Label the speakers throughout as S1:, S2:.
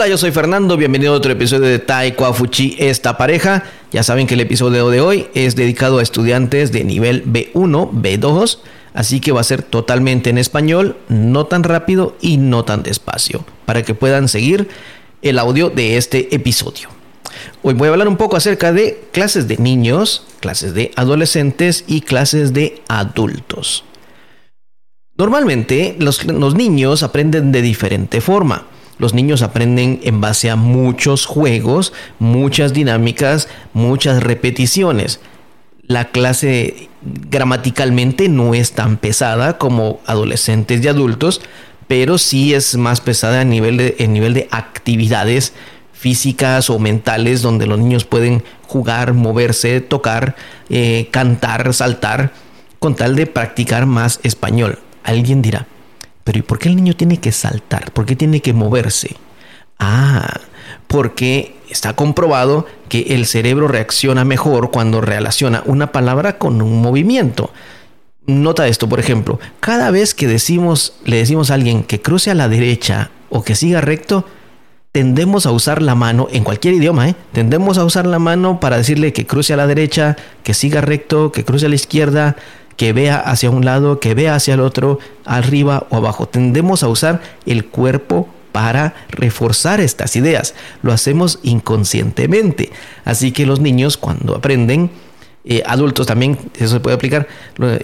S1: Hola, yo soy Fernando, bienvenido a otro episodio de Taekwa Fuchi esta pareja. Ya saben que el episodio de hoy es dedicado a estudiantes de nivel B1, B2, así que va a ser totalmente en español, no tan rápido y no tan despacio, para que puedan seguir el audio de este episodio. Hoy voy a hablar un poco acerca de clases de niños, clases de adolescentes y clases de adultos. Normalmente los niños aprenden de diferente forma. Los niños aprenden en base a muchos juegos, muchas dinámicas, muchas repeticiones. La clase gramaticalmente no es tan pesada como adolescentes y adultos, pero sí es más pesada a nivel de, nivel de actividades físicas o mentales donde los niños pueden jugar, moverse, tocar, eh, cantar, saltar, con tal de practicar más español. Alguien dirá, pero ¿y por qué el niño tiene que saltar? ¿Por qué tiene que moverse? Ah, porque está comprobado que el cerebro reacciona mejor cuando relaciona una palabra con un movimiento. Nota esto, por ejemplo, cada vez que decimos, le decimos a alguien que cruce a la derecha o que siga recto, tendemos a usar la mano, en cualquier idioma, ¿eh? tendemos a usar la mano para decirle que cruce a la derecha, que siga recto, que cruce a la izquierda, que vea hacia un lado, que vea hacia el otro, arriba o abajo. Tendemos a usar el cuerpo para reforzar estas ideas. Lo hacemos inconscientemente. Así que los niños cuando aprenden, eh, adultos también, eso se puede aplicar,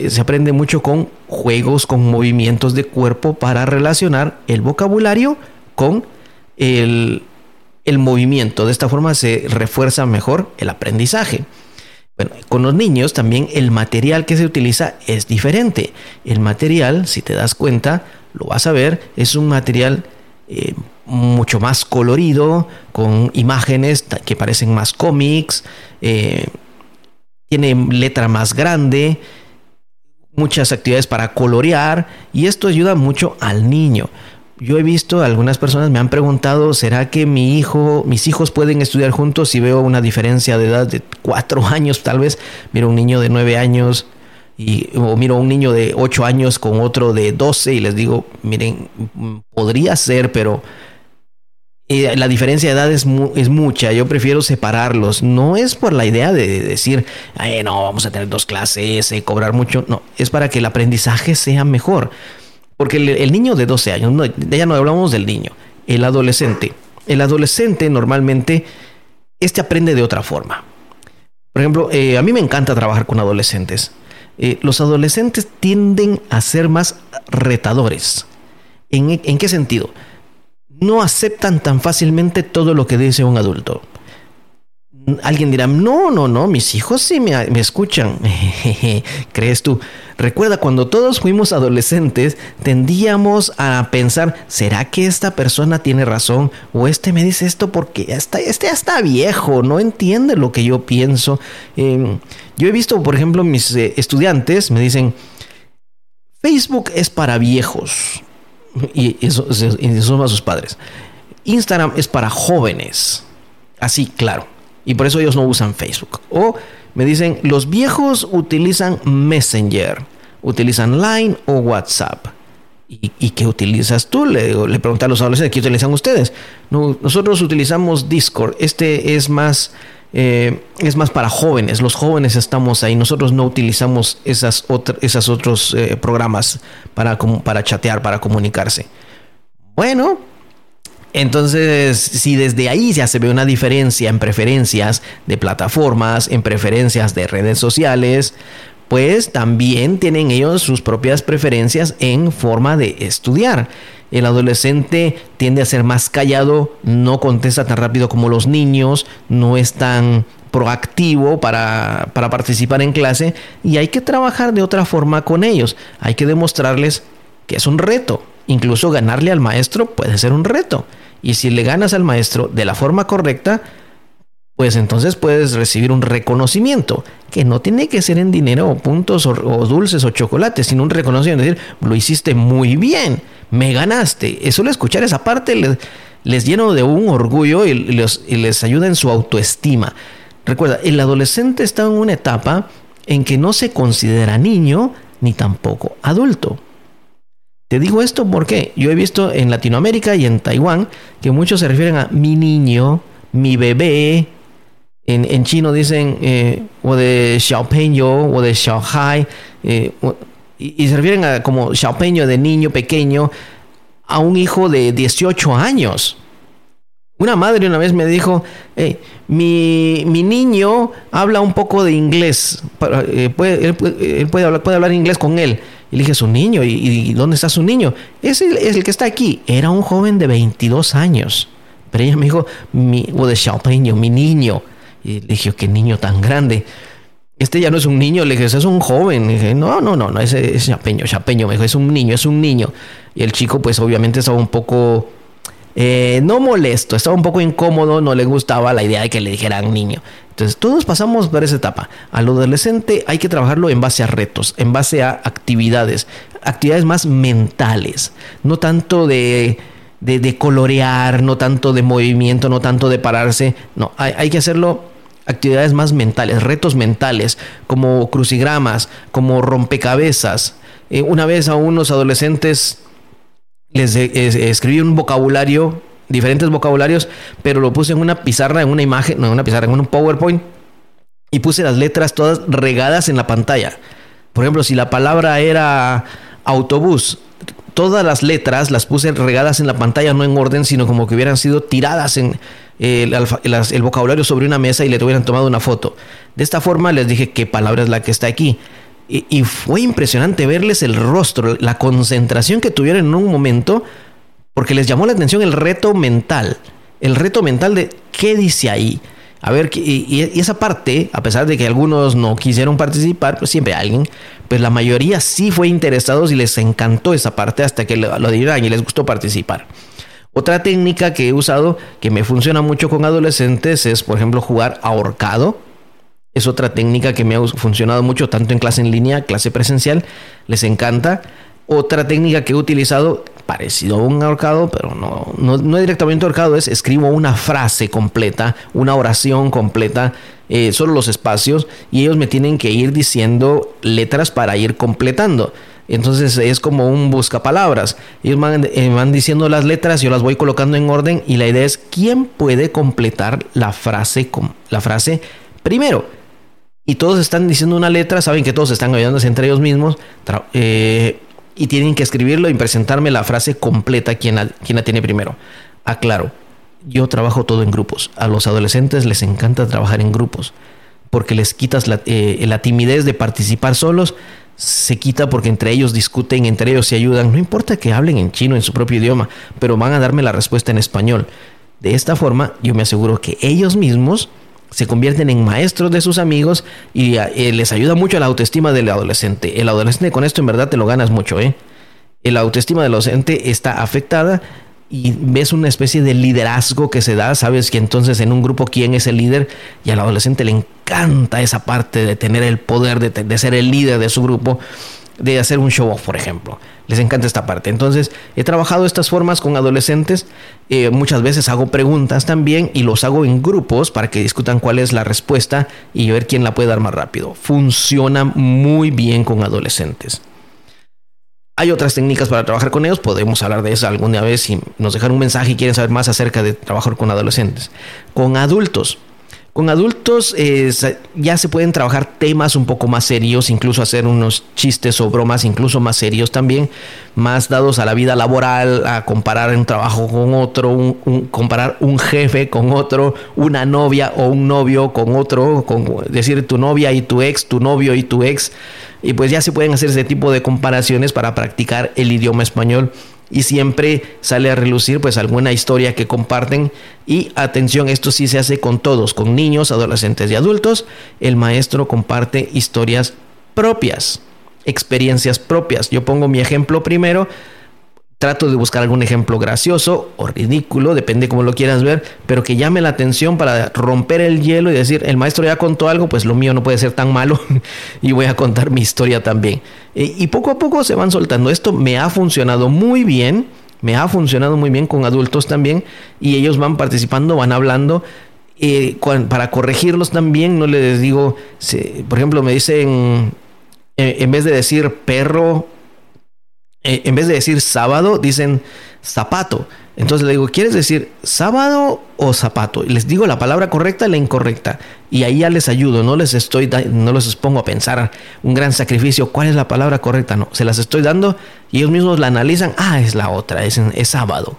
S1: se aprende mucho con juegos, con movimientos de cuerpo para relacionar el vocabulario con el, el movimiento. De esta forma se refuerza mejor el aprendizaje. Bueno, con los niños también el material que se utiliza es diferente. El material, si te das cuenta, lo vas a ver, es un material eh, mucho más colorido, con imágenes que parecen más cómics, eh, tiene letra más grande, muchas actividades para colorear y esto ayuda mucho al niño yo he visto, algunas personas me han preguntado, ¿será que mi hijo, mis hijos pueden estudiar juntos si veo una diferencia de edad de cuatro años tal vez? Miro un niño de nueve años y, o miro un niño de ocho años con otro de doce y les digo, miren, podría ser, pero eh, la diferencia de edad es, es, mucha, yo prefiero separarlos. No es por la idea de decir, no, vamos a tener dos clases, y cobrar mucho, no, es para que el aprendizaje sea mejor. Porque el, niño de 12 años, ya no hablamos del niño, el adolescente. El adolescente normalmente, este aprende de otra forma. Por ejemplo, eh, a mí me encanta trabajar con adolescentes. Eh, los adolescentes tienden a ser más retadores. ¿En, ¿En qué sentido? No aceptan tan fácilmente todo lo que dice un adulto. Alguien dirá, no, no, no, mis hijos sí me, escuchan. ¿Crees tú? Recuerda, cuando todos fuimos adolescentes, tendíamos a pensar, ¿será que esta persona tiene razón? O este me dice esto porque está, este ya está viejo, no entiende lo que yo pienso. Em, yo he visto, por ejemplo, mis eh, estudiantes me dicen, Facebook es para viejos. Y eso, eso son a sus padres. Instagram es para jóvenes. Así, claro y por eso ellos no usan Facebook. O me dicen, los viejos utilizan Messenger, utilizan Line o WhatsApp. ¿Y, qué utilizas tú? Le, le pregunté a los adolescentes, ¿qué utilizan ustedes? nosotros utilizamos Discord. Este es más, eh, es más para jóvenes. Los jóvenes estamos ahí. Nosotros no utilizamos esas, esas otros eh, programas para, para chatear, para comunicarse. Bueno, entonces, si desde ahí ya se ve una diferencia en preferencias de plataformas, en preferencias de redes sociales, pues también tienen ellos sus propias preferencias en forma de estudiar. El adolescente tiende a ser más callado, no contesta tan rápido como los niños, no es tan proactivo para, para participar en clase y hay que trabajar de otra forma con ellos. Hay que demostrarles que es un reto. Incluso ganarle al maestro puede ser un reto. Y si le ganas al maestro de la forma correcta, pues entonces puedes recibir un reconocimiento, que no tiene que ser en dinero o puntos o, dulces o chocolates, sino un reconocimiento, es decir, lo hiciste muy bien, me ganaste. Eso, escuchar esa parte les, les lleno de un orgullo y, y les ayuda en su autoestima. Recuerda, el adolescente está en una etapa en que no se considera niño ni tampoco adulto. Te digo esto porque yo he visto en Latinoamérica y en Taiwán que muchos se refieren a mi niño, mi bebé. En, chino dicen eh, o de xiaopeño o de xiaohai. Eh, y, se refieren a como xiaopeño de niño pequeño a un hijo de 18 años. Una madre una vez me dijo, mi, niño habla un poco de inglés, eh, puede, él, puede, hablar, puede hablar inglés con él. Y le dije, su niño, ¿y, dónde está su niño? Es el, es el que está aquí. Era un joven de 22 años. Pero ella me dijo, mi, o de Xiaopeño, mi niño. Y le dije, qué niño tan grande. Este ya no es un niño, le dije, es un joven. Le dije, no, no, no, no, ese es Xiaopeño, Xiaopeño. Me dijo, es un niño, es un niño. Y el chico, pues obviamente estaba un poco eh, no molesto, estaba un poco incómodo, no le gustaba la idea de que le dijeran niño. Entonces, todos pasamos por esa etapa. Al adolescente hay que trabajarlo en base a retos, en base a actividades, actividades más mentales, no tanto de, de, colorear, no tanto de movimiento, no tanto de pararse. No, hay, que hacerlo actividades más mentales, retos mentales, como crucigramas, como rompecabezas. Eh, una vez a unos adolescentes les escribí un vocabulario, diferentes vocabularios, pero lo puse en una pizarra, en una imagen, no en una pizarra, en un PowerPoint, y puse las letras todas regadas en la pantalla. Por ejemplo, si la palabra era autobús, todas las letras las puse regadas en la pantalla, no en orden, sino como que hubieran sido tiradas en el, el, vocabulario sobre una mesa y le hubieran tomado una foto. De esta forma les dije qué palabra es la que está aquí. Y, fue impresionante verles el rostro, la concentración que tuvieron en un momento, porque les llamó la atención el reto mental. El reto mental de qué dice ahí. A ver, y, esa parte, a pesar de que algunos no quisieron participar, pues siempre alguien, pues la mayoría sí fue interesados y les encantó esa parte hasta que lo, lo y les gustó participar. Otra técnica que he usado que me funciona mucho con adolescentes es, por ejemplo, jugar ahorcado es otra técnica que me ha funcionado mucho, tanto en clase en línea, clase presencial. Les encanta. Otra técnica que he utilizado, parecido a un ahorcado, pero no, no, no directamente ahorcado, es escribo una frase completa, una oración completa, eh, solo los espacios, y ellos me tienen que ir diciendo letras para ir completando. Entonces es como un buscapalabras. Ellos van, eh, van, diciendo las letras, yo las voy colocando en orden y la idea es quién puede completar la frase, la frase primero y todos están diciendo una letra, saben que todos están ayudándose entre ellos mismos eh, y tienen que escribirlo y presentarme la frase completa quien la, la tiene primero. Aclaro, yo trabajo todo en grupos. A los adolescentes les encanta trabajar en grupos porque les quitas la, eh, la timidez de participar solos se quita porque entre ellos discuten, entre ellos se ayudan. No importa que hablen en chino, en su propio idioma, pero van a darme la respuesta en español. De esta forma, yo me aseguro que ellos mismos se convierten en maestros de sus amigos y eh, les ayuda mucho la autoestima del adolescente. El adolescente con esto en verdad te lo ganas mucho, ¿eh? El autoestima del adolescente está afectada y ves una especie de liderazgo que se da, sabes que entonces en un grupo quién es el líder y al adolescente le encanta esa parte de tener el poder de, de ser el líder de su grupo de hacer un show off, por ejemplo. Les encanta esta parte. Entonces, he trabajado estas formas con adolescentes. Eh, muchas veces hago preguntas también y los hago en grupos para que discutan cuál es la respuesta y ver quién la puede dar más rápido. Funciona muy bien con adolescentes. Hay otras técnicas para trabajar con ellos, podemos hablar de eso alguna vez si nos dejan un mensaje y quieren saber más acerca de trabajar con adolescentes. Con adultos, con adultos eh, ya se pueden trabajar temas un poco más serios, incluso hacer unos chistes o bromas incluso más serios también, más dados a la vida laboral, a comparar un trabajo con otro, comparar un jefe con otro, una novia o un novio con otro, con, decir tu novia y tu ex, tu novio y tu ex. Y pues ya se pueden hacer ese tipo de comparaciones para practicar el idioma español y siempre sale a relucir pues alguna historia que comparten. Y atención, esto sí se hace con todos, con niños, adolescentes y adultos, el maestro comparte historias propias, experiencias propias. Yo pongo mi ejemplo primero, Trato de buscar algún ejemplo gracioso o ridículo, depende cómo lo quieras ver, pero que llame la atención para romper el hielo y decir, el maestro ya contó algo, pues lo mío no puede ser tan malo y voy a contar mi historia también. y poco a poco se van soltando. Esto me ha funcionado muy bien, me ha funcionado muy bien con adultos también y ellos van participando, van hablando. Eh, para corregirlos también, no les digo, por ejemplo, me dicen, en vez de decir perro eh, en vez de decir sábado, dicen zapato. Entonces le digo, ¿quieres decir sábado o zapato? Y les digo la palabra correcta y la incorrecta. Y ahí ya les ayudo, no les estoy no les expongo a pensar un gran sacrificio, ¿cuál es la palabra correcta? No, se las estoy dando y ellos mismos la analizan, ah, es la otra, es, es sábado.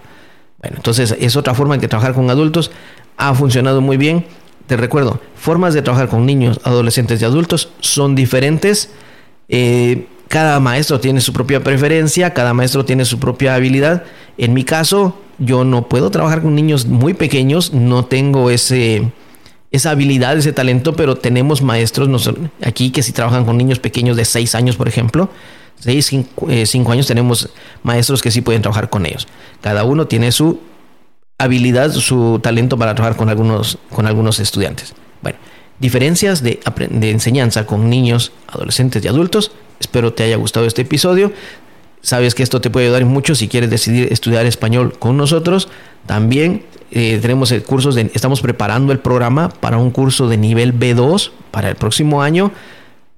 S1: Bueno, entonces es otra forma de trabajar con adultos, ha funcionado muy bien. Te recuerdo, formas de trabajar con niños, adolescentes y adultos son diferentes. Eh, cada maestro tiene su propia preferencia, cada maestro tiene su propia habilidad. En mi caso, yo no puedo trabajar con niños muy pequeños, no tengo ese, esa habilidad, ese talento, pero tenemos maestros aquí que si trabajan con niños pequeños de 6 años, por ejemplo, 6, 5 eh, años tenemos maestros que sí pueden trabajar con ellos. Cada uno tiene su habilidad, su talento para trabajar con algunos, con algunos estudiantes. Bueno, diferencias de, de enseñanza con niños, adolescentes y adultos. Espero te haya gustado este episodio. Sabes que esto te puede ayudar mucho si quieres decidir estudiar español con nosotros. También eh, tenemos el curso de, estamos preparando el programa para un curso de nivel B2 para el próximo año.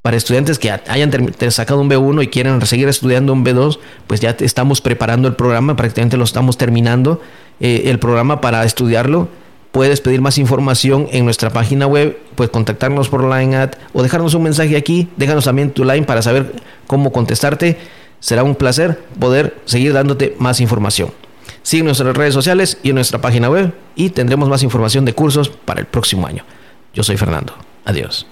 S1: Para estudiantes que hayan sacado un B1 y quieren seguir estudiando un B2, pues ya estamos preparando el programa, prácticamente lo estamos terminando, eh, el programa para estudiarlo. Puedes pedir más información en nuestra página web, puedes contactarnos por line o dejarnos un mensaje aquí, déjanos también tu line para saber cómo contestarte. Será un placer poder seguir dándote más información. Sigue nuestras redes sociales y en nuestra página web y tendremos más información de cursos para el próximo año. Yo soy Fernando. Adiós.